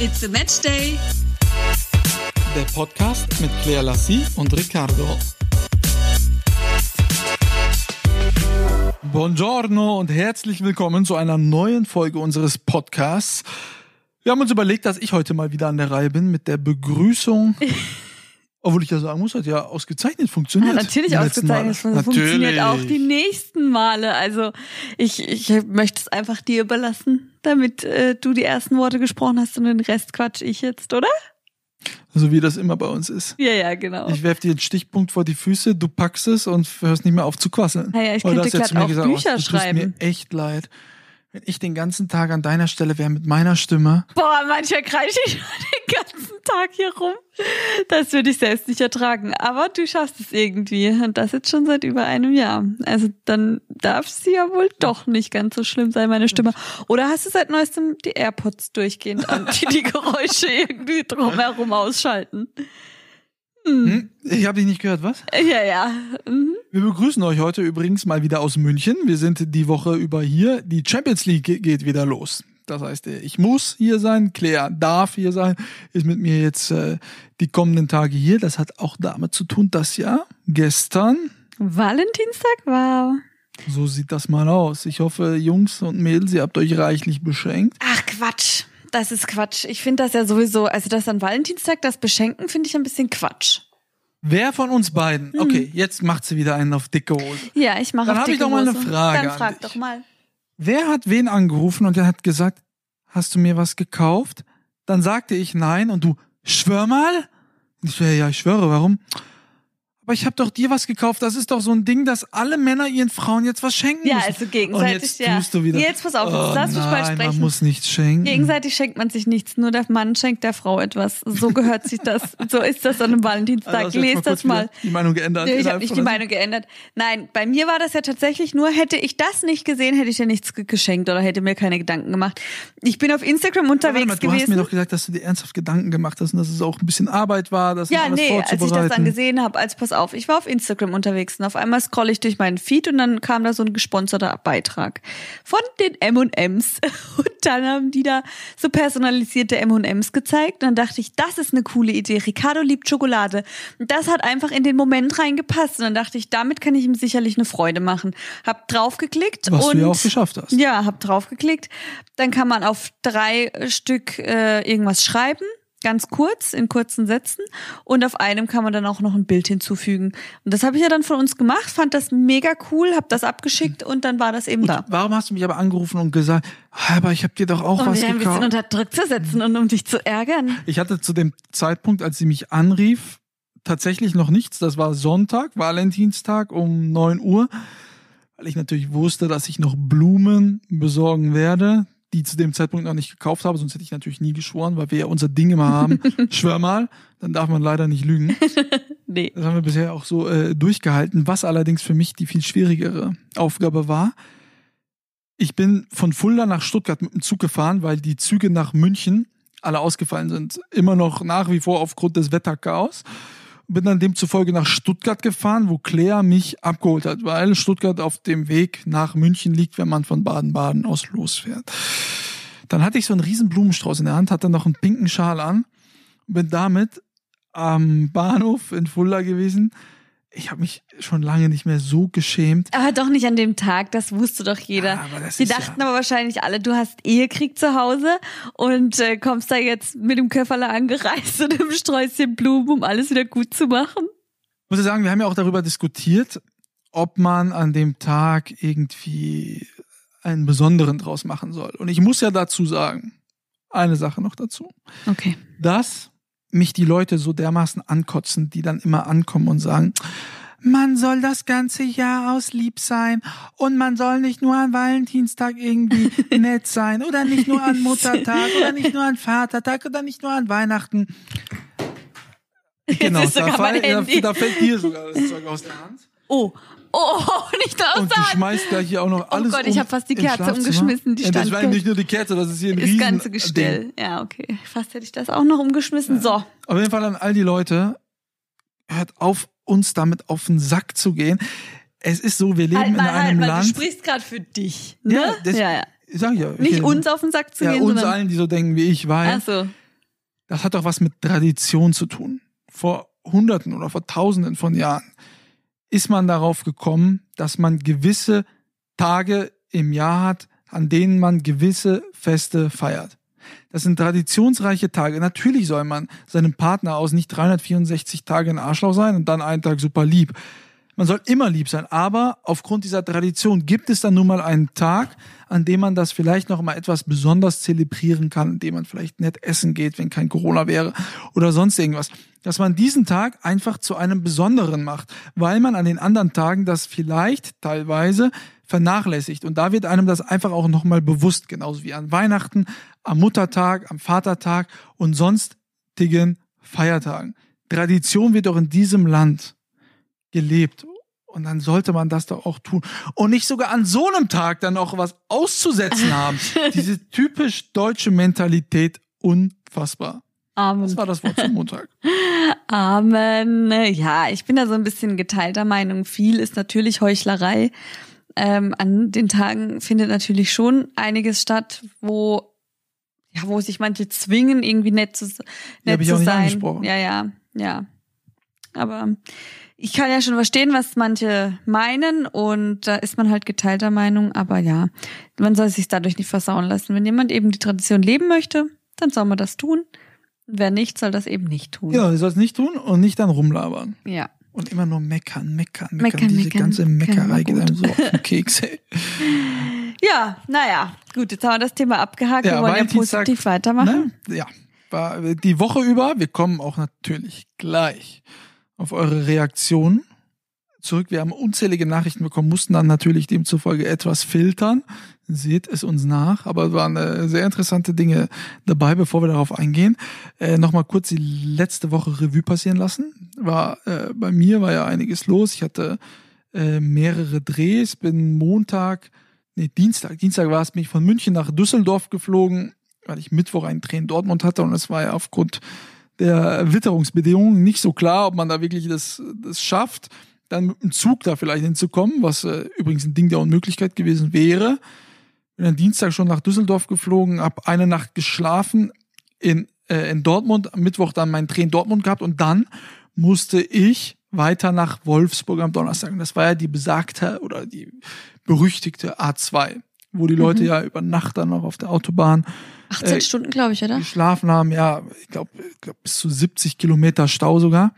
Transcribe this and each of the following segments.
It's a Match Day. Der Podcast mit Claire Lassie und Riccardo. Buongiorno und herzlich willkommen zu einer neuen Folge unseres Podcasts. Wir haben uns überlegt, dass ich heute mal wieder an der Reihe bin mit der Begrüßung. Obwohl ich ja sagen muss, hat ja ausgezeichnet funktioniert. Ja, natürlich ausgezeichnet. Male. Funktioniert auch Natürlich. die nächsten Male. Also ich, ich möchte es einfach dir überlassen, damit äh, du die ersten Worte gesprochen hast und den Rest quatsch ich jetzt, oder? So wie das immer bei uns ist. Ja, ja, genau. Ich werf dir einen Stichpunkt vor die Füße, du packst es und hörst nicht mehr auf zu quasseln. Naja, ich könnte mir auch gesagt, Bücher oh, du tust schreiben. mir echt leid. Wenn ich den ganzen Tag an deiner Stelle wäre mit meiner Stimme. Boah, manchmal kreische ich den ganzen Tag hier rum. Das würde ich selbst nicht ertragen. Aber du schaffst es irgendwie. Und das jetzt schon seit über einem Jahr. Also dann darf sie ja wohl doch nicht ganz so schlimm sein, meine Stimme. Oder hast du seit neuestem die AirPods durchgehend an, die die Geräusche irgendwie drumherum ausschalten? Hm? Ich habe dich nicht gehört, was? Ja, ja. Mhm. Wir begrüßen euch heute übrigens mal wieder aus München. Wir sind die Woche über hier. Die Champions League ge- geht wieder los. Das heißt, äh, ich muss hier sein, Claire darf hier sein, ist mit mir jetzt äh, die kommenden Tage hier. Das hat auch damit zu tun, dass ja gestern, Valentinstag? Wow. so sieht das mal aus. Ich hoffe, Jungs und Mädels, ihr habt euch reichlich beschenkt. Ach, Quatsch. Das ist Quatsch. Ich finde das ja sowieso, also das an Valentinstag, das Beschenken, finde ich ein bisschen Quatsch. Wer von uns beiden? Hm. Okay, jetzt macht sie wieder einen auf dicke Hose. Ja, ich mache Dann auf hab ich doch mal eine. Frage Dann an frag doch mal. Wer hat wen angerufen und der hat gesagt, hast du mir was gekauft? Dann sagte ich nein und du, schwör mal? Ich so, ja, ja, ich schwöre, warum? Aber ich habe doch dir was gekauft. Das ist doch so ein Ding, dass alle Männer ihren Frauen jetzt was schenken Ja, müssen. also gegenseitig, Und jetzt ja. tust du wieder. Jetzt pass auf, jetzt oh, lass mich mal sprechen. Man muss nichts schenken. Gegenseitig schenkt man sich nichts, nur der Mann schenkt der Frau etwas. So gehört sich das. So ist das an einem Valentinstag. Also du Lest das mal. Die Meinung geändert. Ich habe nicht die Meinung geändert. Nein, bei mir war das ja tatsächlich nur, hätte ich das nicht gesehen, hätte ich dir nichts ge- geschenkt oder hätte mir keine Gedanken gemacht. Ich bin auf Instagram unterwegs mal, du gewesen. hast mir doch gesagt, dass du dir ernsthaft Gedanken gemacht hast und dass es auch ein bisschen Arbeit war, das Ja, nee, als ich das dann gesehen habe, als pass auf, ich war auf Instagram unterwegs und auf einmal scrolle ich durch meinen Feed und dann kam da so ein gesponserter Beitrag von den M&Ms und dann haben die da so personalisierte M&Ms gezeigt und dann dachte ich, das ist eine coole Idee. Ricardo liebt Schokolade. Und das hat einfach in den Moment reingepasst und dann dachte ich, damit kann ich ihm sicherlich eine Freude machen. Hab draufgeklickt Was und du ja auch geschafft hast. ja, hab draufgeklickt. Dann kann man auf drei Stück äh, irgendwas schreiben, ganz kurz, in kurzen Sätzen. Und auf einem kann man dann auch noch ein Bild hinzufügen. Und das habe ich ja dann von uns gemacht, fand das mega cool, hab das abgeschickt und dann war das eben da. Warum hast du mich aber angerufen und gesagt, "Ah, aber ich habe dir doch auch Um was dich ein gekauft? bisschen unter Druck zu setzen und um dich zu ärgern. Ich hatte zu dem Zeitpunkt, als sie mich anrief, tatsächlich noch nichts. Das war Sonntag, Valentinstag um 9 Uhr, weil ich natürlich wusste, dass ich noch Blumen besorgen werde, die zu dem Zeitpunkt noch nicht gekauft habe. Sonst hätte ich natürlich nie geschworen, weil wir ja unser Ding immer haben. Schwör mal, dann darf man leider nicht lügen. Nee. Das haben wir bisher auch so äh, durchgehalten, was allerdings für mich die viel schwierigere Aufgabe war. Ich bin von Fulda nach Stuttgart mit dem Zug gefahren, weil die Züge nach München alle ausgefallen sind. Immer noch nach wie vor aufgrund des Wetterchaos. Bin dann demzufolge nach Stuttgart gefahren, wo Claire mich abgeholt hat, weil Stuttgart auf dem Weg nach München liegt, wenn man von Baden-Baden aus losfährt. Dann hatte ich so einen riesen Blumenstrauß in der Hand, hatte noch einen pinken Schal an bin damit am Bahnhof in Fulda gewesen. Ich habe mich schon lange nicht mehr so geschämt. Aber doch nicht an dem Tag, das wusste doch jeder. Ja, aber das Die ist dachten ja- aber wahrscheinlich alle, du hast Ehekrieg zu Hause und äh, kommst da jetzt mit dem Köfferle angereist und einem Sträußchen Blumen, um alles wieder gut zu machen. muss ich sagen, wir haben ja auch darüber diskutiert, ob man an dem Tag irgendwie einen besonderen draus machen soll. Und ich muss ja dazu sagen, eine Sache noch dazu, Okay. dass mich die Leute so dermaßen ankotzen, die dann immer ankommen und sagen, man soll das ganze Jahr aus lieb sein und man soll nicht nur an Valentinstag irgendwie nett sein oder nicht nur an Muttertag oder nicht nur an Vatertag oder nicht nur an Weihnachten. Genau, da, fall, da, da fällt dir sogar das Zeug aus der Hand. Oh, oh, nicht aus Und du schmeißt gleich hier auch noch alles Oh Gott, ich um hab fast die Kerze umgeschmissen, die ja, Das stand war ge- nicht nur die Kerze, das ist hier ein Das riesen ganze Ding. Gestell. Ja, okay. Fast hätte ich das auch noch umgeschmissen. So. Auf jeden Fall an all die Leute, hört auf, uns damit auf den Sack zu gehen. Es ist so, wir leben Halt in mal, halt einem. Du Land. sprichst gerade für dich. Ne? Ja, das- ja, ja. Sag ich ja. Nicht okay. uns auf den Sack zu ja, gehen, uns allen, die so denken wie ich, weil Ach so. das hat doch was mit Tradition zu tun. Vor Hunderten oder vor Tausenden von Jahren ist man darauf gekommen, dass man gewisse Tage im Jahr hat, an denen man gewisse Feste feiert. Das sind traditionsreiche Tage. Natürlich soll man seinem Partner aus nicht 364 Tage ein Arschloch sein und dann einen Tag super lieb. Man soll immer lieb sein, aber aufgrund dieser Tradition gibt es dann nun mal einen Tag, an dem man das vielleicht noch mal etwas besonders zelebrieren kann, indem man vielleicht nett essen geht, wenn kein Corona wäre oder sonst irgendwas. Dass man diesen Tag einfach zu einem besonderen macht, weil man an den anderen Tagen das vielleicht teilweise vernachlässigt. Und da wird einem das einfach auch nochmal bewusst, genauso wie an Weihnachten, am Muttertag, am Vatertag und sonstigen Feiertagen. Tradition wird auch in diesem Land gelebt. Und dann sollte man das doch auch tun. Und nicht sogar an so einem Tag dann auch was auszusetzen haben. Diese typisch deutsche Mentalität, unfassbar. Amen. Das war das Wort zum Montag. Amen. Ja, ich bin da so ein bisschen geteilter Meinung. Viel ist natürlich Heuchlerei. Ähm, an den Tagen findet natürlich schon einiges statt, wo ja, wo sich manche zwingen, irgendwie nett zu, nett zu sein. Ja, ja, ja. Aber ich kann ja schon verstehen, was manche meinen und da ist man halt geteilter Meinung, aber ja, man soll sich dadurch nicht versauen lassen. Wenn jemand eben die Tradition leben möchte, dann soll man das tun. Wer nicht, soll das eben nicht tun. Ja, soll es nicht tun und nicht dann rumlabern. Ja. Und immer nur meckern, meckern, meckern. Meckern, Diese meckern, ganze Meckerei geht einem so auf den Keks. Ey. Ja, naja, gut, jetzt haben wir das Thema abgehakt. Ja, wir wollen ja positiv weitermachen. Ne? Ja, war die Woche über. Wir kommen auch natürlich gleich auf eure Reaktionen zurück. Wir haben unzählige Nachrichten bekommen, mussten dann natürlich demzufolge etwas filtern. Seht es uns nach, aber es waren äh, sehr interessante Dinge dabei, bevor wir darauf eingehen. Äh, Nochmal kurz die letzte Woche Revue passieren lassen. War äh, bei mir war ja einiges los. Ich hatte äh, mehrere Drehs, bin Montag, nee, Dienstag, Dienstag war es, bin ich von München nach Düsseldorf geflogen, weil ich Mittwoch einen Dreh in Dortmund hatte und es war ja aufgrund der Witterungsbedingungen nicht so klar, ob man da wirklich das, das schafft, dann mit dem Zug da vielleicht hinzukommen, was äh, übrigens ein Ding der Unmöglichkeit gewesen wäre. Bin dann Dienstag schon nach Düsseldorf geflogen, hab eine Nacht geschlafen in, äh, in Dortmund, am Mittwoch dann meinen Dreh in Dortmund gehabt und dann musste ich weiter nach Wolfsburg am Donnerstag. Das war ja die besagte oder die berüchtigte A2, wo die Leute Mhm. ja über Nacht dann noch auf der Autobahn 18 Äh, Stunden, glaube ich, oder? geschlafen haben, ja, ich glaube glaub bis zu 70 Kilometer Stau sogar.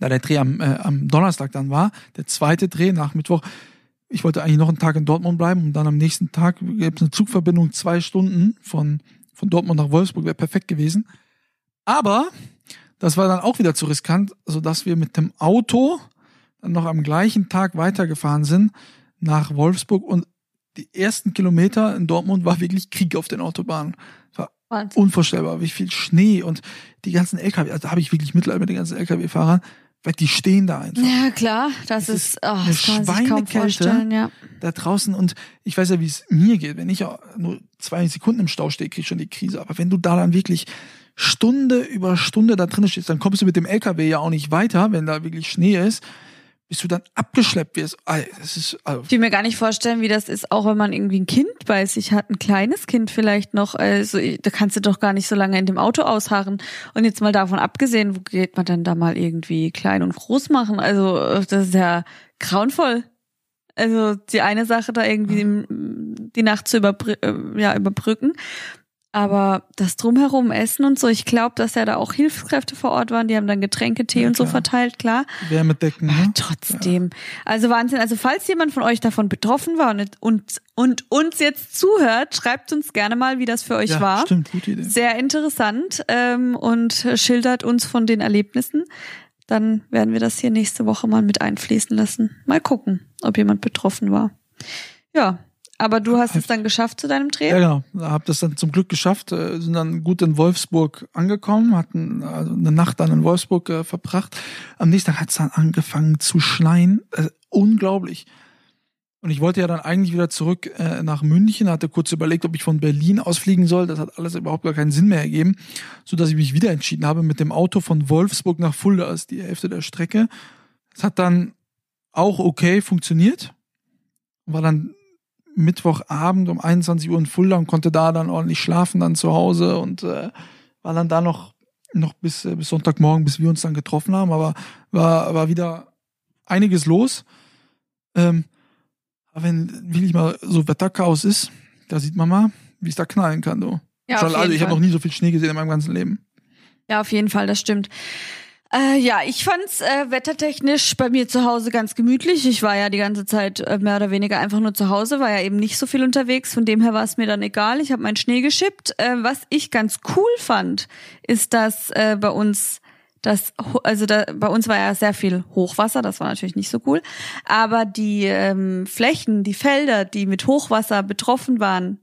Da der Dreh am, äh, am Donnerstag dann war, der zweite Dreh nach Mittwoch. Ich wollte eigentlich noch einen Tag in Dortmund bleiben und dann am nächsten Tag gibt es eine Zugverbindung zwei Stunden von, von Dortmund nach Wolfsburg, wäre perfekt gewesen. Aber das war dann auch wieder zu riskant, sodass wir mit dem Auto dann noch am gleichen Tag weitergefahren sind nach Wolfsburg und die ersten Kilometer in Dortmund war wirklich Krieg auf den Autobahnen. War Wahnsinn. unvorstellbar, wie viel Schnee und die ganzen LKW, also da habe ich wirklich Mitleid mit den ganzen LKW-Fahrern, weil die stehen da einfach Ja, klar, das Es ist, oh, eine das kann man sich kaum vorstellen, ja. da draußen und ich weiß ja, wie es mir geht, wenn ich nur zwei Sekunden im Stau stehe, krieg ich schon die Krise, aber wenn du da dann wirklich Stunde über Stunde da drin stehst, dann kommst du mit dem LKW ja auch nicht weiter, wenn da wirklich Schnee ist, bis du dann abgeschleppt wirst. Das ist, also, Ich will mir gar nicht vorstellen, wie das ist, auch wenn man irgendwie ein Kind bei sich hat, ein kleines Kind vielleicht noch. Also da kannst du doch gar nicht so lange in dem Auto ausharren. Und jetzt mal davon abgesehen, wo geht man denn da mal irgendwie klein und groß machen? Also das ist ja grauenvoll. Also die eine Sache da irgendwie im- die Nacht zu überbrü äh, ja, überbrücken. Aber das drumherum Essen und so, ich glaube, dass ja da auch Hilfskräfte vor Ort waren, die haben dann Getränke, Tee Ja, und so verteilt, klar. Wärmedecken, Aber ne? trotzdem. Also Wahnsinn. Also falls jemand von euch davon betroffen war und, und, und uns jetzt zuhört, schreibt uns gerne mal, wie das für euch ja, war. stimmt, gute Idee. Sehr interessant ähm, und schildert uns von den Erlebnissen. Dann werden wir das hier nächste Woche mal mit einfließen lassen. Mal gucken, ob jemand betroffen war. Ja, aber du hast es dann geschafft zu deinem Dreh? Ja, genau. Hab das dann zum Glück geschafft, äh, sind dann gut in Wolfsburg angekommen, hatten also eine Nacht dann in Wolfsburg äh, verbracht. Am nächsten Tag hat es dann angefangen zu schneien. Äh, unglaublich. Und ich wollte ja dann eigentlich wieder zurück äh, nach München, hatte kurz überlegt, ob ich von Berlin ausfliegen soll. Das hat alles überhaupt gar keinen Sinn mehr ergeben, so dass ich mich wieder entschieden habe, mit dem Auto von Wolfsburg nach Fulda, das ist die Hälfte der Strecke. Es hat dann auch okay funktioniert. War dann Mittwochabend um 21 Uhr in Fulda und konnte da dann ordentlich schlafen dann zu Hause und äh, war dann da noch, noch bis, äh, bis Sonntagmorgen, bis wir uns dann getroffen haben, aber war, war wieder einiges los. Ähm, aber wenn wirklich mal so Wetterchaos ist, da sieht man mal, wie es da knallen kann, du. Ja, also ich habe noch nie so viel Schnee gesehen in meinem ganzen Leben. Ja, auf jeden Fall, das stimmt. Äh, ja, ich fand's äh, wettertechnisch bei mir zu Hause ganz gemütlich. Ich war ja die ganze Zeit äh, mehr oder weniger einfach nur zu Hause, war ja eben nicht so viel unterwegs. Von dem her war es mir dann egal. Ich habe meinen Schnee geschippt. Äh, was ich ganz cool fand, ist, dass äh, bei uns das, also da, bei uns war ja sehr viel Hochwasser, das war natürlich nicht so cool. Aber die ähm, Flächen, die Felder, die mit Hochwasser betroffen waren,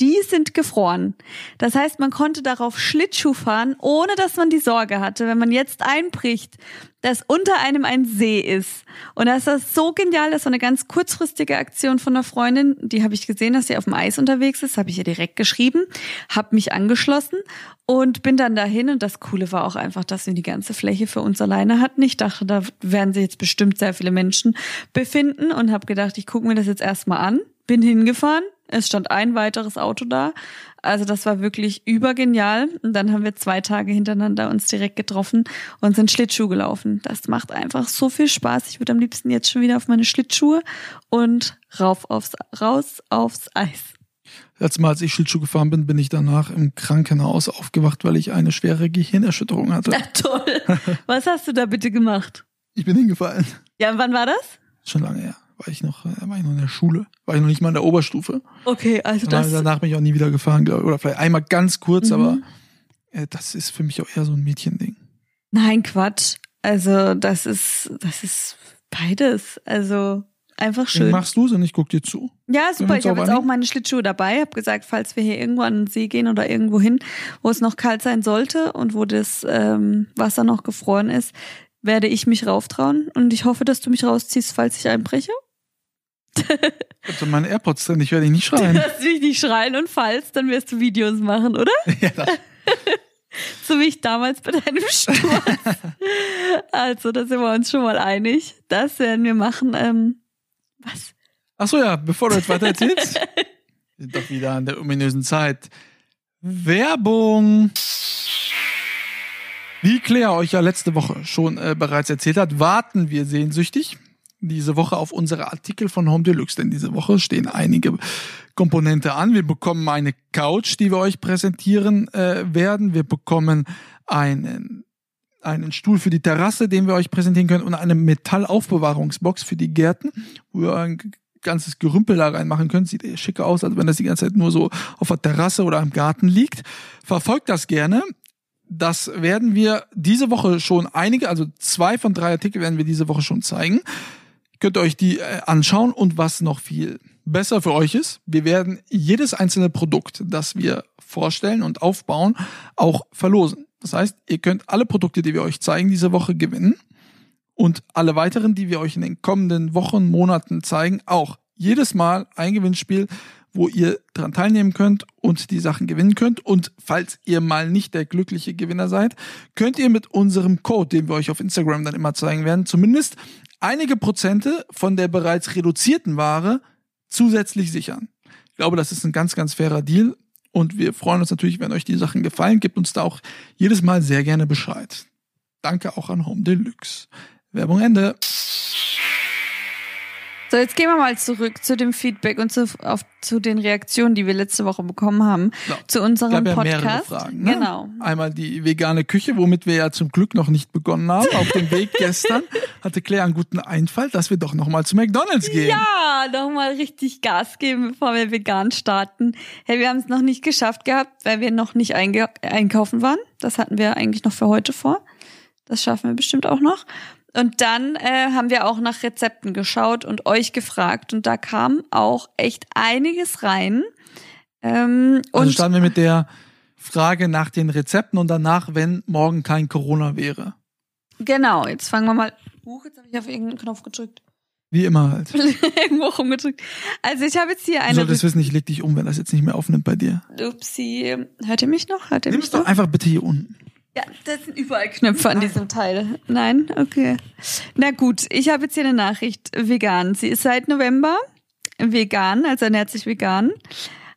die sind gefroren. Das heißt, man konnte darauf Schlittschuh fahren, ohne dass man die Sorge hatte, wenn man jetzt einbricht, dass unter einem ein See ist. Und das ist so genial, das war eine ganz kurzfristige Aktion von einer Freundin, die habe ich gesehen, dass sie auf dem Eis unterwegs ist, habe ich ihr direkt geschrieben, habe mich angeschlossen und bin dann dahin und das Coole war auch einfach, dass wir die ganze Fläche für uns alleine hatten. Ich dachte, da werden sich jetzt bestimmt sehr viele Menschen befinden und habe gedacht, ich gucke mir das jetzt erstmal an, bin hingefahren, es stand ein weiteres Auto da. Also das war wirklich übergenial. Und dann haben wir zwei Tage hintereinander uns direkt getroffen und sind Schlittschuh gelaufen. Das macht einfach so viel Spaß. Ich würde am liebsten jetzt schon wieder auf meine Schlittschuhe und rauf aufs, raus aufs Eis. Letztes Mal, als ich Schlittschuh gefahren bin, bin ich danach im Krankenhaus aufgewacht, weil ich eine schwere Gehirnerschütterung hatte. Ja, toll. Was hast du da bitte gemacht? Ich bin hingefallen. Ja, und wann war das? Schon lange her. War ich noch, äh, war ich noch in der Schule. War ich noch nicht mal in der Oberstufe. Okay, also dann- das. danach bin ich auch nie wieder gefahren, glaube ich. Oder vielleicht einmal ganz kurz, Mhm. aber äh, das ist für mich auch eher so ein Mädchending. Nein, Quatsch. Also das ist, das ist beides. Also einfach schön. machst du und ich guck dir zu. Ja, super. Ich habe jetzt auch meine Schlittschuhe dabei. Habe gesagt, falls wir hier irgendwo an den See gehen oder irgendwo hin, wo es noch kalt sein sollte und wo das ähm, Wasser noch gefroren ist, werde ich mich rauftrauen. Und ich hoffe, dass du mich rausziehst, falls ich einbreche. Also meine AirPods drin, ich werde dich nicht Du schreien. wirst mich nicht schreien und falls, dann wirst du Videos machen, oder? ja, So wie ich damals bei deinem Sturz. also, da sind wir uns schon mal einig. Das werden wir machen. Ähm, was? ach so, ja, bevor du jetzt weiter erzählst. wir sind doch wieder an der ominösen Zeit. Werbung. Wie Claire euch ja letzte Woche schon äh, bereits erzählt hat, warten wir sehnsüchtig diese Woche auf unsere Artikel von Home Deluxe, denn diese Woche stehen einige Komponente an. Wir bekommen eine Couch, die wir euch präsentieren äh, werden. Wir bekommen einen, einen Stuhl für die Terrasse, den wir euch präsentieren können und eine Metallaufbewahrungsbox für die Gärten, wo ihr ein ganzes Gerümpel da reinmachen könnt. Sieht eh schicker aus, als wenn das die ganze Zeit nur so auf der Terrasse oder im Garten liegt. Verfolgt das gerne. Das werden wir diese Woche schon einige, also zwei von drei Artikel werden wir diese Woche schon zeigen. Könnt ihr euch die äh, anschauen und was noch viel besser für euch ist, wir werden jedes einzelne Produkt, das wir vorstellen und aufbauen, auch verlosen. Das heißt, ihr könnt alle Produkte, die wir euch zeigen, diese Woche gewinnen und alle weiteren, die wir euch in den kommenden Wochen, Monaten zeigen, auch jedes Mal ein Gewinnspiel, wo ihr dran teilnehmen könnt und die Sachen gewinnen könnt. Und falls ihr mal nicht der glückliche Gewinner seid, könnt ihr mit unserem Code, den wir euch auf Instagram dann immer zeigen werden, zumindest einige Prozente von der bereits reduzierten Ware zusätzlich sichern. Ich glaube, das ist ein ganz, ganz fairer Deal. Und wir freuen uns natürlich, wenn euch die Sachen gefallen. Gebt uns da auch jedes Mal sehr gerne Bescheid. Danke auch an Home Deluxe. Werbung Ende. So, jetzt gehen wir mal zurück zu dem Feedback und zu, auf, zu den Reaktionen, die wir letzte Woche bekommen haben, So, zu unserem gab ja mehrere Podcast. Fragen. Ne? Genau. Einmal die vegane Küche, womit wir ja zum Glück noch nicht begonnen haben. Auf dem Weg gestern hatte Claire einen guten Einfall, dass wir doch noch mal zu McDonald's gehen. Ja, nochmal richtig Gas geben, bevor wir vegan starten. Hey, wir haben es noch nicht geschafft gehabt, weil wir noch nicht einkaufen waren. Das hatten wir eigentlich noch für heute vor. Das schaffen wir bestimmt auch noch. Und dann äh, haben wir auch nach Rezepten geschaut und euch gefragt. Und da kam auch echt einiges rein. Ähm, Also und starten wir mit der Frage nach den Rezepten und danach, wenn morgen kein Corona wäre. genau, jetzt fangen wir mal. Huch, jetzt habe ich auf irgendeinen Knopf gedrückt. Wie immer halt. Irgendwo rumgedrückt. Also ich habe jetzt hier Du eine. solltest wissen, ich leg dich um, wenn das jetzt nicht mehr aufnimmt bei dir. Upsi. Hört ihr mich noch? Hört ihr Nimm mich es doch einfach bitte hier unten. Ja, das sind überall Knöpfe an diesem Teil. Nein? Okay. Na gut, ich habe jetzt hier eine Nachricht. Vegan. Sie ist seit November vegan, also ernährt sich vegan.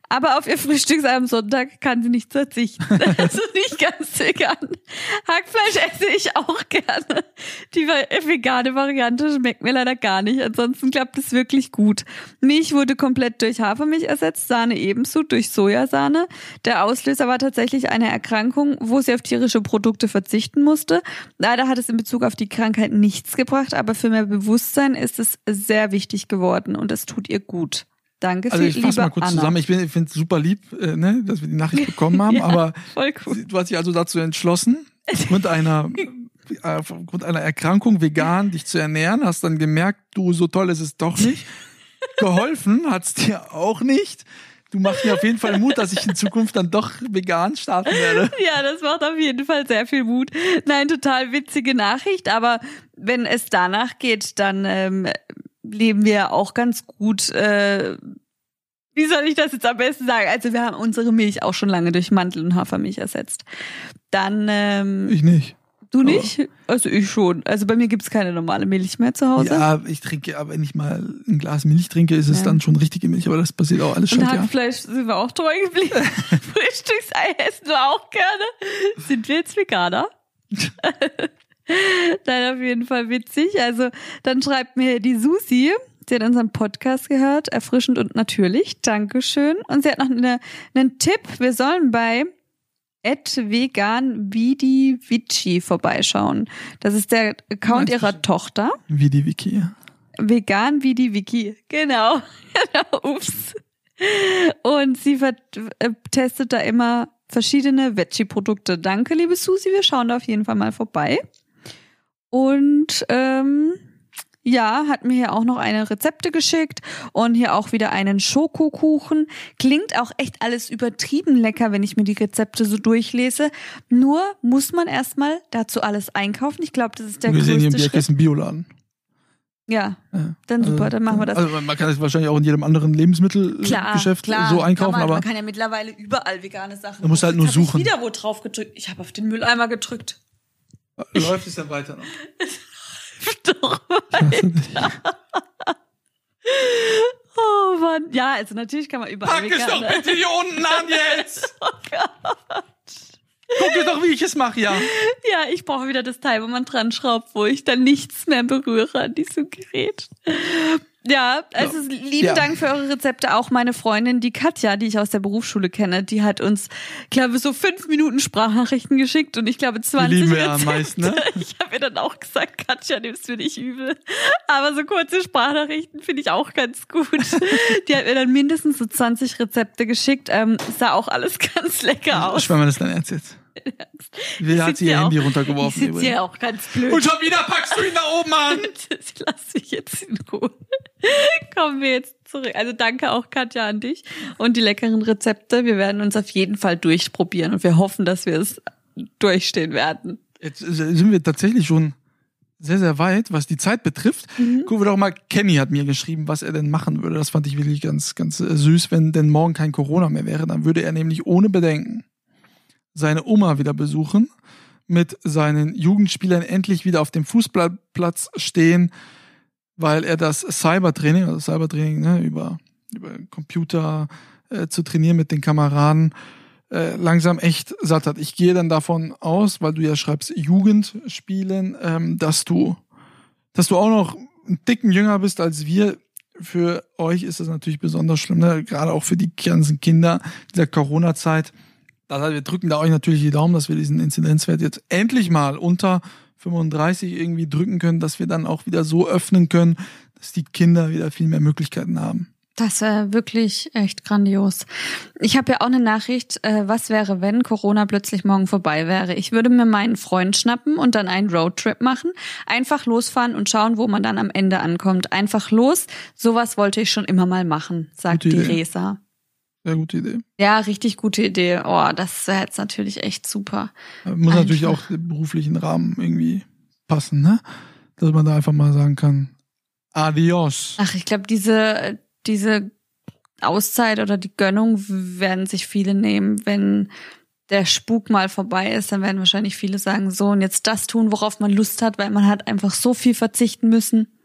Aber auf ihr Frühstücksei am Sonntag kann sie nicht verzichten. Also nicht ganz vegan. Hackfleisch esse ich auch gerne. Die vegane Variante schmeckt mir leider gar nicht. Ansonsten klappt es wirklich gut. Milch wurde komplett durch Hafermilch ersetzt, Sahne ebenso durch Sojasahne. Der Auslöser war tatsächlich eine Erkrankung, wo sie auf tierische Produkte verzichten musste. Leider hat es in Bezug auf die Krankheit nichts gebracht, aber für mehr Bewusstsein ist es sehr wichtig geworden und es tut ihr gut. Danke Also ich fasse mal kurz Anna. zusammen. Ich, bin- ich finde es super lieb, äh, ne, dass wir die Nachricht bekommen haben, Ja, aber voll cool. du hast dich also dazu entschlossen, aufgrund einer, äh, aufgrund einer Erkrankung vegan dich zu ernähren, hast dann gemerkt, du, so toll ist es doch nicht. Geholfen hat's dir auch nicht. Du machst mir auf jeden Fall Mut, dass ich in Zukunft dann doch vegan starten werde. Ja, das macht auf jeden Fall sehr viel Mut. Nein, total witzige Nachricht, aber wenn es danach geht, dann ähm, leben wir auch ganz gut. Äh, wie soll ich das jetzt am besten sagen? Also wir haben unsere Milch auch schon lange durch Mandel- und Hafermilch ersetzt. Dann ähm, Ich nicht. du nicht? Also ich schon. Also bei mir gibt's keine normale Milch mehr zu Hause. Ja, ich trinke, aber wenn ich mal ein Glas Milch trinke, ist es Ja. dann schon richtige Milch, aber das passiert auch alles schon, Und ja. Hackfleisch sind wir auch treu geblieben. Frühstücksei essen wir auch gerne. Sind wir jetzt Veganer? Nein, auf jeden Fall witzig. Also dann schreibt mir die Susi, sie hat unseren Podcast gehört, erfrischend und natürlich. Dankeschön. Und sie hat noch eine, einen Tipp. Wir sollen bei vegan Vici vorbeischauen. Das ist der Account ihrer? Tochter. Wie die Wiki. Vegan wie die Wiki. Genau. Ups. Und sie äh, testet da immer verschiedene Veggie-Produkte. Danke, liebe Susi. Wir schauen da auf jeden Fall mal vorbei. Und ähm, ja, hat mir hier auch noch eine Rezepte geschickt und hier auch wieder einen Schokokuchen. Klingt auch echt alles übertrieben lecker, wenn ich mir die Rezepte so durchlese. Nur muss man erstmal dazu alles einkaufen. Ich glaube, das ist der Wir sehen hier im größte Schritt. ist ein Bioladen. Ja, Ja. dann super, Also, dann machen wir das. Also man kann es wahrscheinlich auch in jedem anderen Lebensmittelgeschäft so einkaufen, man, aber man kann ja mittlerweile überall vegane Sachen. Du musst halt nur suchen. Ich wieder wo drauf gedrückt. Ich habe auf den Mülleimer gedrückt. Läuft es dann weiter noch. Doch. Oh Mann. Ja, also natürlich kann man überall Pack es doch bitte hier unten an jetzt! Guck dir doch, wie ich es mache, ja. Ja, ich brauche wieder das Teil, wo man dran schraubt, wo ich dann nichts mehr berühre an diesem Gerät. Ja, also lieben Ja. Dank für eure Rezepte. Auch meine Freundin, die Katja, die ich aus der Berufsschule kenne, die hat uns, glaube so fünf Minuten Sprachnachrichten geschickt und ich glaube 20 lieben ja Rezepte. meisten, ne? Ich habe ihr dann auch gesagt, Katja, nimm's mir nicht übel. Aber so kurze Sprachnachrichten finde ich auch ganz gut. Die hat mir dann mindestens so 20 Rezepte geschickt. Ähm, sah auch alles ganz lecker aus. Ich meine, das ist dein Ernst jetzt. Wer hat sie ihr ja Handy auch- runtergeworfen? Ich sitze hier auch ganz blöd. Und schon wieder packst du ihn da oben an! Lass mich jetzt in Ruhe. Kommen wir jetzt zurück. Also danke auch Katja an dich und die leckeren Rezepte. Wir werden uns auf jeden Fall durchprobieren und wir hoffen, dass wir es durchstehen werden. Jetzt sind wir tatsächlich schon sehr, sehr weit, was die Zeit betrifft. Mhm. Gucken wir doch mal, Kenny hat mir geschrieben, was er denn machen würde. Das fand ich wirklich ganz, ganz äh, süß. Wenn denn morgen kein Corona mehr wäre, dann würde er nämlich ohne Bedenken seine Oma wieder besuchen, mit seinen Jugendspielern endlich wieder auf dem Fußballplatz stehen, weil er das Cybertraining, also Cybertraining ne, über, über Computer äh, zu trainieren mit den Kameraden, äh, langsam echt satt hat. Ich gehe dann davon aus, weil du ja schreibst Jugendspielen, ähm, dass du, dass du auch noch einen dicken jünger bist als wir. Für euch ist das natürlich besonders schlimm, ne? gerade auch für die ganzen Kinder dieser Corona-Zeit. Das heißt, wir drücken da euch natürlich die Daumen, dass wir diesen Inzidenzwert jetzt endlich mal unter 35 irgendwie drücken können, dass wir dann auch wieder so öffnen können, dass die Kinder wieder viel mehr Möglichkeiten haben. Das wäre wirklich echt grandios. Ich habe ja auch eine Nachricht, äh, was wäre, wenn Corona plötzlich morgen vorbei wäre. Ich würde mir meinen Freund schnappen und dann einen Roadtrip machen. Einfach losfahren und schauen, wo man dann am Ende ankommt. Einfach los. Sowas wollte ich schon immer mal machen, sagt Gute die Idee. Resa. Sehr gute Idee. Ja, richtig gute Idee. Oh, das wäre jetzt natürlich echt super. Muss Einfach. natürlich auch den beruflichen Rahmen irgendwie passen, ne? Dass man da einfach mal sagen kann, adios. Ach, ich glaube, diese, diese Auszeit oder die Gönnung werden sich viele nehmen, wenn der Spuk mal vorbei ist, dann werden wahrscheinlich viele sagen, so und jetzt das tun, worauf man Lust hat, weil man hat einfach so viel verzichten müssen.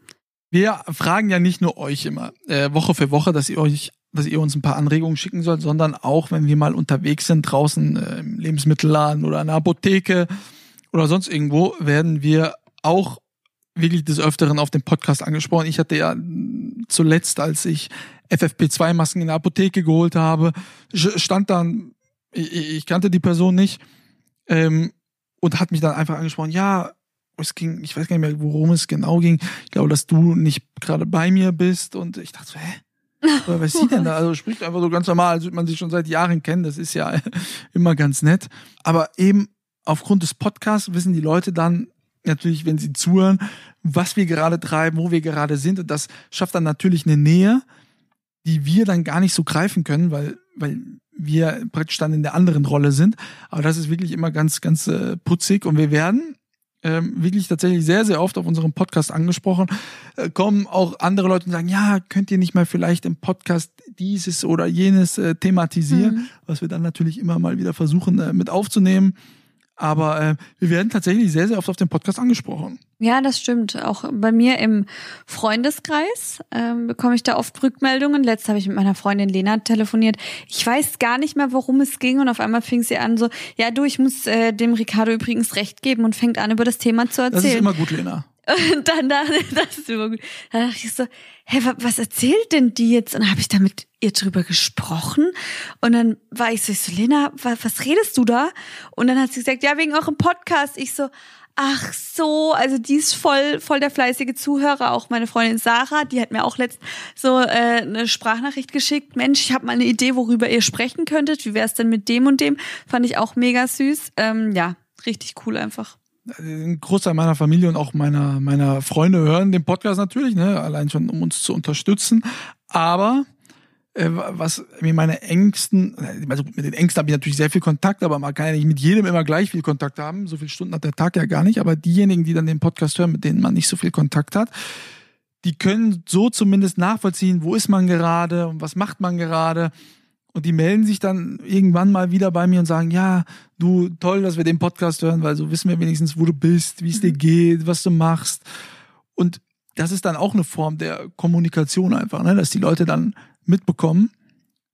Wir fragen ja nicht nur euch immer, äh, Woche für Woche, dass ihr euch dass ihr uns ein paar Anregungen schicken sollt, sondern auch, wenn wir mal unterwegs sind, draußen äh, im Lebensmittelladen oder in der Apotheke oder sonst irgendwo, werden wir auch wirklich des Öfteren auf dem Podcast angesprochen. Ich hatte ja zuletzt, als ich FFP2-Masken in der Apotheke geholt habe, stand dann, ich, kannte die Person nicht, ähm, und hat mich dann einfach angesprochen, ja, es ging, ich weiß gar nicht mehr, worum es genau ging. Ich glaube, dass du nicht gerade bei mir bist und ich dachte so, hä? Oder was sie denn da? Also spricht einfach so ganz normal, als würde man sich schon seit Jahren kennen. Das ist ja immer ganz nett. Aber eben aufgrund des Podcasts wissen die Leute dann natürlich, wenn sie zuhören, was wir gerade treiben, wo wir gerade sind. Und das schafft dann natürlich eine Nähe, die wir dann gar nicht so greifen können, weil, weil wir praktisch dann in der anderen Rolle sind. Aber das ist wirklich immer ganz, ganz äh, putzig. Und wir werden ähm, wirklich tatsächlich sehr, sehr oft auf unserem Podcast angesprochen, äh, kommen auch andere Leute und sagen, ja, könnt ihr nicht mal vielleicht im Podcast dieses oder jenes äh, thematisieren, mhm. was wir dann natürlich immer mal wieder versuchen äh, mit aufzunehmen. Aber äh, wir werden tatsächlich sehr, sehr oft auf dem Podcast angesprochen. Ja, das stimmt. Auch bei mir im Freundeskreis ähm, bekomme ich da oft Rückmeldungen. Letzt habe ich mit meiner Freundin Lena telefoniert. Ich weiß gar nicht mehr, worum es ging. Und auf einmal fing sie an so, ja du, ich muss äh, dem Ricardo übrigens recht geben und fängt an, über das Thema zu erzählen. Das ist immer gut, Lena. Und dann dachte das ist immer gut. Dann dachte ich so, hä, was erzählt denn die jetzt? Und dann habe ich da mit ihr drüber gesprochen. Und dann war ich so, ich so, Lena, was, was redest du da? Und dann hat sie gesagt, ja, wegen eurem Podcast. Ich so, ach so, also die ist voll, voll der fleißige Zuhörer. Auch meine Freundin Sarah, die hat mir auch letzt so äh, eine Sprachnachricht geschickt. Mensch, ich habe mal eine Idee, worüber ihr sprechen könntet. Wie wär's denn mit dem und dem? Fand ich auch mega süß. Ähm, ja, richtig cool einfach ein Großteil meiner Familie und auch meiner, meiner Freunde hören den Podcast natürlich, ne, allein schon um uns zu unterstützen. Aber äh, was mir meine engsten, also mit den engsten habe ich natürlich sehr viel Kontakt, aber man kann ja nicht mit jedem immer gleich viel Kontakt haben. So viele Stunden hat der Tag ja gar nicht. Aber diejenigen, die dann den Podcast hören, mit denen man nicht so viel Kontakt hat, die können so zumindest nachvollziehen, wo ist man gerade und was macht man gerade. Und die melden sich dann irgendwann mal wieder bei mir und sagen, ja, du, toll, dass wir den Podcast hören, weil so wissen wir wenigstens, wo du bist, wie es dir mhm. geht, was du machst. Und das ist dann auch eine Form der Kommunikation einfach, ne? dass die Leute dann mitbekommen,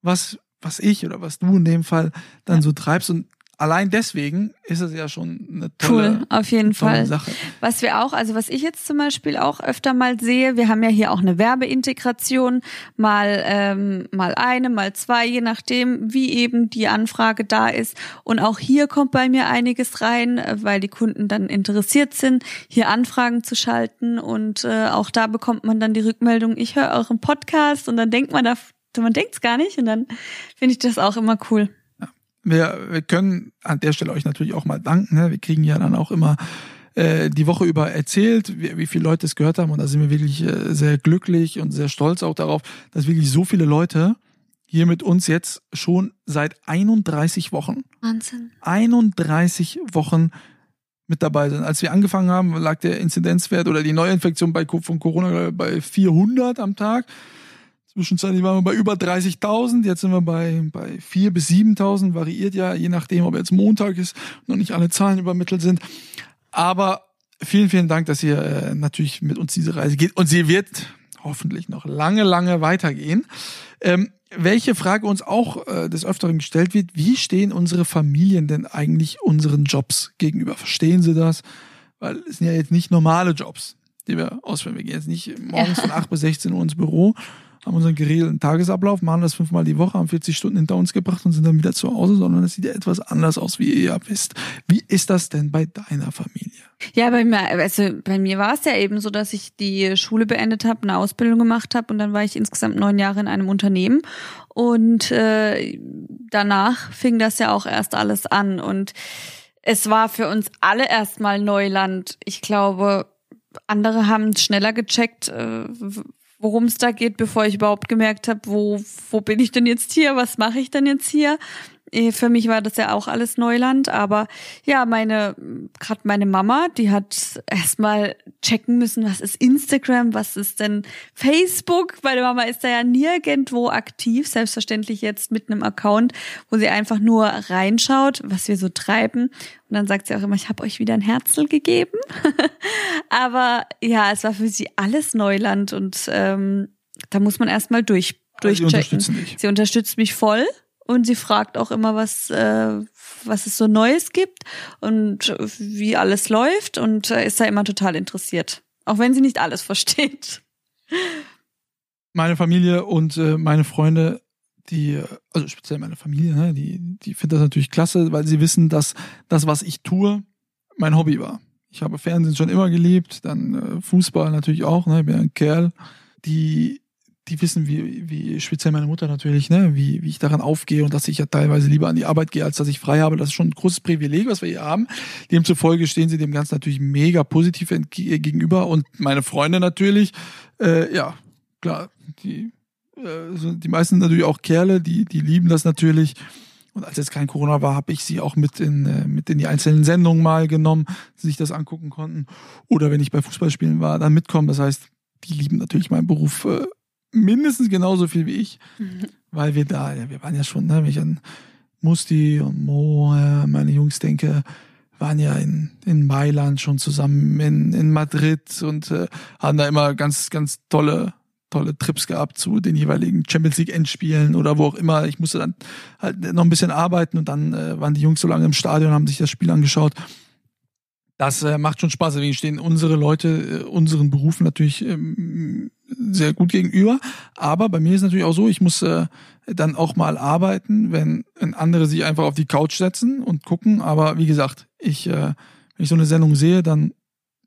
was, was ich oder was du in dem Fall dann ja. so treibst. Und allein deswegen ist es ja schon eine tolle, cool, auf jeden Fall. Sache. Was wir auch, also was ich jetzt zum Beispiel auch öfter mal sehe, wir haben ja hier auch eine Werbeintegration, mal ähm, mal eine, mal zwei, je nachdem, wie eben die Anfrage da ist. Und auch hier kommt bei mir einiges rein, weil die Kunden dann interessiert sind, hier Anfragen zu schalten. Und äh, auch da bekommt man dann die Rückmeldung: Ich höre euren Podcast, und dann denkt man da, man denkt's gar nicht. Und dann finde ich das auch immer cool wir, wir können an der Stelle euch natürlich auch mal danken. Ne? Wir kriegen ja dann auch immer äh, die Woche über erzählt, wie, wie viele Leute es gehört haben. Und da sind wir wirklich äh, sehr glücklich und sehr stolz auch darauf, dass wirklich so viele Leute hier mit uns jetzt schon seit 31 Wochen. Wahnsinn. 31 Wochen mit dabei sind. Als wir angefangen haben, lag der Inzidenzwert oder die Neuinfektion bei, von Corona bei 400 am Tag. Zwischenzeitlich waren wir bei über 30.000, jetzt sind wir bei, bei 4.000 bis 7.000, variiert ja, je nachdem, ob jetzt Montag ist noch nicht alle Zahlen übermittelt sind. Aber vielen, vielen Dank, dass ihr äh, natürlich mit uns diese Reise geht und sie wird hoffentlich noch lange, lange weitergehen. Ähm, welche Frage uns auch äh, des Öfteren gestellt wird, wie stehen unsere Familien denn eigentlich unseren Jobs gegenüber? Verstehen sie das? Weil es sind ja jetzt nicht normale Jobs, die wir ausführen. Wir gehen jetzt nicht morgens ja. von 8 bis 16 Uhr ins Büro, haben unseren geregelten Tagesablauf, machen das fünfmal die Woche, haben 40 Stunden hinter uns gebracht und sind dann wieder zu Hause, sondern es sieht ja etwas anders aus, wie ihr ja wisst. Wie ist das denn bei deiner Familie? Ja, bei mir, also bei mir war es ja eben so, dass ich die Schule beendet habe, eine Ausbildung gemacht habe und dann war ich insgesamt neun Jahre in einem Unternehmen und äh, danach fing das ja auch erst alles an und es war für uns alle erstmal Neuland. Ich glaube, andere haben schneller gecheckt, äh, worum es da geht, bevor ich überhaupt gemerkt habe, wo, wo bin ich denn jetzt hier, was mache ich denn jetzt hier. Eh, für mich war das ja auch alles Neuland, aber ja, meine, gerade meine Mama, die hat erstmal checken müssen, was ist Instagram, was ist denn Facebook. Meine Mama ist da ja nirgendwo aktiv, selbstverständlich jetzt mit einem Account, wo sie einfach nur reinschaut, was wir so treiben. Und dann sagt sie auch immer, ich habe euch wieder ein Herzl gegeben. aber ja, es war für sie alles Neuland und ähm, da muss man erstmal durch durchchecken. Sie unterstützt mich voll und sie fragt auch immer, was, äh, was es so Neues gibt und wie alles läuft und äh, ist da immer total interessiert. Auch wenn sie nicht alles versteht. Meine Familie und äh, meine Freunde, die, also speziell meine Familie, ne, die, die finden das natürlich klasse, weil sie wissen, dass das, was ich tue, mein Hobby war. Ich habe Fernsehen schon immer geliebt, dann äh, Fußball natürlich auch, ne, ich bin ein Kerl. Die, die wissen, wie, wie speziell meine Mutter natürlich, ne, wie, wie ich daran aufgehe und dass ich ja teilweise lieber an die Arbeit gehe, als dass ich frei habe. Das ist schon ein großes Privileg, was wir hier haben. Demzufolge stehen sie dem Ganzen natürlich mega positiv entge- gegenüber und meine Freunde natürlich, äh, ja, klar, die, äh, die meisten natürlich auch Kerle, die, die lieben das natürlich. Und als jetzt kein Corona war, habe ich sie auch mit in, äh, mit in die einzelnen Sendungen mal genommen, die sich das angucken konnten. Oder wenn ich bei Fußballspielen war, dann mitkommen. Das heißt, die lieben natürlich meinen Beruf äh, mindestens genauso viel wie ich, weil wir da, ja, wir waren ja schon, ne, wenn ich an Musti und Mo, äh, meine Jungs denke, waren ja in, in Mailand schon zusammen, in, in Madrid und äh, haben da immer ganz, ganz tolle, tolle Trips gehabt zu den jeweiligen Champions League Endspielen oder wo auch immer. Ich musste dann halt noch ein bisschen arbeiten und dann äh, waren die Jungs so lange im Stadion, haben sich das Spiel angeschaut. Das äh, macht schon Spaß. Deswegen stehen unsere Leute äh, unseren Berufen natürlich ähm, sehr gut gegenüber. Aber bei mir ist natürlich auch so, ich muss äh, dann auch mal arbeiten, wenn, wenn andere sich einfach auf die Couch setzen und gucken. Aber wie gesagt, ich, äh, wenn ich so eine Sendung sehe, dann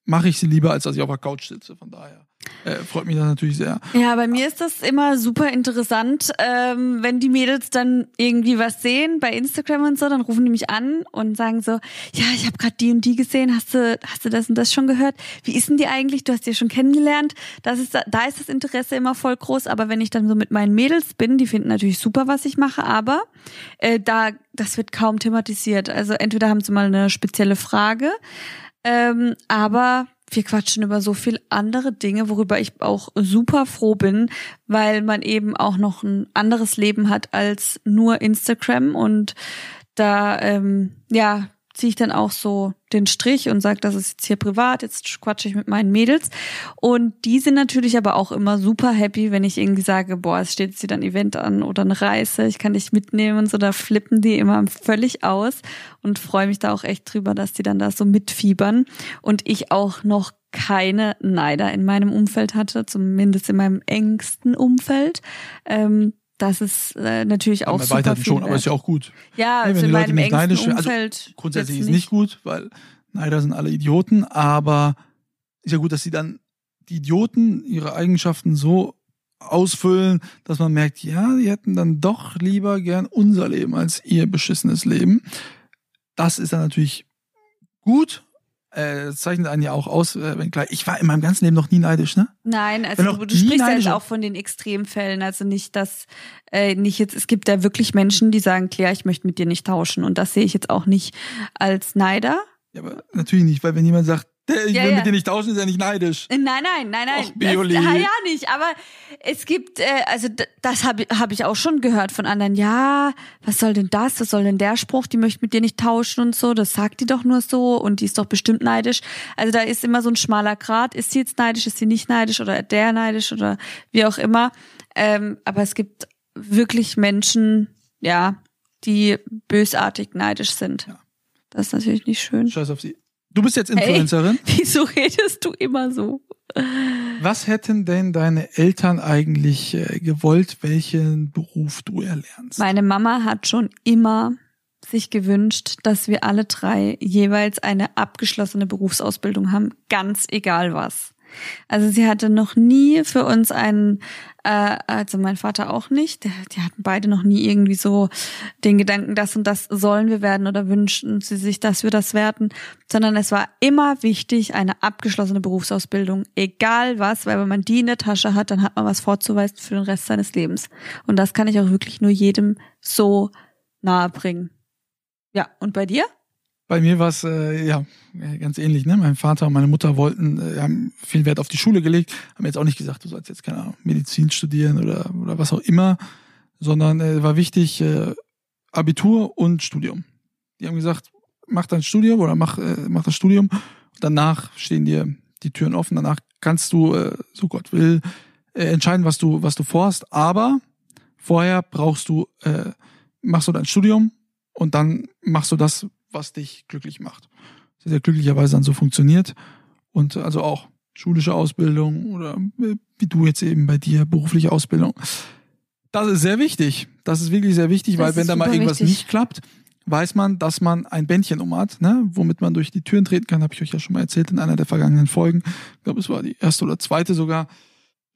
mache ich sie lieber, als dass ich auf der Couch sitze. Von daher äh, freut mich das natürlich sehr. Ja, bei mir ist das immer super interessant, ähm, wenn die Mädels dann irgendwie was sehen bei Instagram und so, dann rufen die mich an und sagen so, ja, ich habe gerade die und die gesehen, hast du, hast du das und das schon gehört? Wie ist denn die eigentlich? Du hast die schon kennengelernt. Das ist, da ist das Interesse immer voll groß, aber wenn ich dann so mit meinen Mädels bin, die finden natürlich super, was ich mache, aber äh, da, das wird kaum thematisiert. Also entweder haben sie mal eine spezielle Frage, ähm, aber wir quatschen über so viel andere Dinge, worüber ich auch super froh bin, weil man eben auch noch ein anderes Leben hat als nur Instagram. Und da ähm, ja ziehe ich dann auch so den Strich und sage, das ist jetzt hier privat, jetzt quatsche ich mit meinen Mädels. Und die sind natürlich aber auch immer super happy, wenn ich irgendwie sage, boah, es steht jetzt wieder ein Event an oder eine Reise, ich kann dich mitnehmen und so, da flippen die immer völlig aus und freue mich da auch echt drüber, dass die dann da so mitfiebern und ich auch noch keine Neider in meinem Umfeld hatte, zumindest in meinem engsten Umfeld. Ähm, das ist äh, natürlich auch Am super Erweiterten schon, aber wert. ist ja auch gut. Ja, also die in Leute meinem nicht engsten wären- also Umfeld. Grundsätzlich ist nicht gut, weil Neider sind alle Idioten, aber ist ja gut, dass sie dann die Idioten ihre Eigenschaften so ausfüllen, dass man merkt, ja, die hätten dann doch lieber gern unser Leben als ihr beschissenes Leben. Das ist dann natürlich gut. Äh, das zeichnet einen ja auch aus, äh, wenn klar, ich war in meinem ganzen Leben noch nie neidisch, ne? Nein, also du, du sprichst ja neidisch- jetzt auch von den Extremfällen, also nicht, dass äh, nicht jetzt, es gibt da wirklich Menschen, die sagen, Claire, ich möchte mit dir nicht tauschen und das sehe ich jetzt auch nicht als Neider. Ja, aber natürlich nicht, weil wenn jemand sagt, der, ich Ja, will ja. mit dir nicht tauschen, ist er nicht neidisch. Äh, Nein, nein, nein, nein. Och, Bioli. Das, ja, ja nicht. Aber es gibt, äh, also das habe hab ich auch schon gehört von anderen. Ja, was soll denn das? Was soll denn der Spruch? Die möchte mit dir nicht tauschen und so. Das sagt die doch nur so und die ist doch bestimmt neidisch. Also da ist immer so ein schmaler Grat. Ist sie jetzt neidisch? Ist sie nicht neidisch oder der neidisch oder wie auch immer? Ähm, aber es gibt wirklich Menschen, ja, die bösartig neidisch sind. Ja. Das ist natürlich nicht schön. Scheiß auf sie. Du bist jetzt Influencerin. Wieso redest du immer so? Was hätten denn deine Eltern eigentlich äh, gewollt, welchen Beruf du erlernst? Meine Mama hat schon immer sich gewünscht, dass wir alle drei jeweils eine abgeschlossene Berufsausbildung haben, ganz egal was. Also sie hatte noch nie für uns einen, äh, also mein Vater auch nicht, die hatten beide noch nie irgendwie so den Gedanken, das und das sollen wir werden oder wünschen sie sich, dass wir das werden, sondern es war immer wichtig, eine abgeschlossene Berufsausbildung, egal was, weil wenn man die in der Tasche hat, dann hat man was vorzuweisen für den Rest seines Lebens. Und das kann ich auch wirklich nur jedem so nahe bringen. Ja, und bei dir? Bei mir war es äh, ja äh, ganz ähnlich. Ne? Mein Vater und meine Mutter wollten, äh, haben viel Wert auf die Schule gelegt, haben jetzt auch nicht gesagt, du sollst jetzt keine Ahnung, Medizin studieren oder oder was auch immer, sondern äh, war wichtig äh, Abitur und Studium. Die haben gesagt, mach dein Studium oder mach äh, mach das Studium. Danach stehen dir die Türen offen. Danach kannst du, äh, so Gott will, äh, entscheiden, was du was du vorhast. Aber Vorher brauchst du, äh, machst du dein Studium und dann machst du das, was dich glücklich macht. Das hat ja glücklicherweise dann so funktioniert. Und also auch schulische Ausbildung oder äh, wie du jetzt eben bei dir, berufliche Ausbildung. Das ist sehr wichtig. Das ist wirklich sehr wichtig, Das weil wenn da mal irgendwas wichtig. nicht klappt, weiß man, dass man ein Bändchen um hat, ne? womit man durch die Türen treten kann. Habe ich euch ja schon mal erzählt in einer der vergangenen Folgen. Ich glaube, es war die erste oder zweite sogar.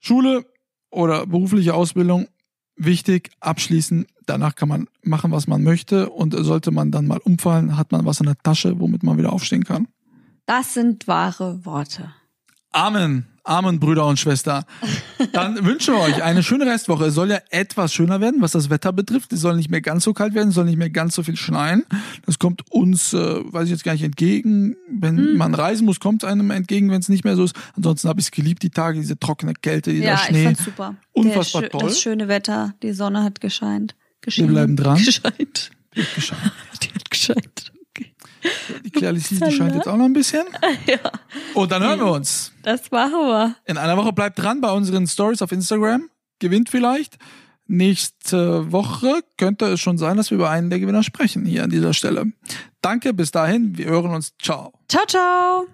Schule oder berufliche Ausbildung, wichtig, abschließen. Danach kann man machen, was man möchte. Und sollte man dann mal umfallen, hat man was in der Tasche, womit man wieder aufstehen kann. Das sind wahre Worte. Amen. Amen, Brüder und Schwester. Dann wünschen wir euch eine schöne Restwoche. Es soll ja etwas schöner werden, was das Wetter betrifft. Es soll nicht mehr ganz so kalt werden, es soll nicht mehr ganz so viel schneien. Das kommt uns, äh, weiß ich jetzt gar nicht, entgegen. Wenn man reisen muss, kommt es einem entgegen, wenn es nicht mehr so ist. Ansonsten habe ich es geliebt, die Tage, diese trockene Kälte, dieser ja, ich Schnee. fand's super. Unfassbar Der, toll. Das schöne Wetter, die Sonne hat gescheint. Geschienen. bleiben dran. Gescheint. Gescheit. Die hat gescheint. Okay. Die Clarice, die scheint jetzt auch noch ein bisschen. Ja, Und dann hören wir uns. das machen wir. In einer Woche bleibt dran bei unseren Stories auf Instagram. Gewinnt vielleicht. Nächste Woche könnte es schon sein, dass wir über einen der Gewinner sprechen hier an dieser Stelle. Danke, bis dahin. Wir hören uns. Ciao. Ciao, ciao.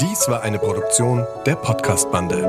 Dies war eine Produktion der Podcast-Bande.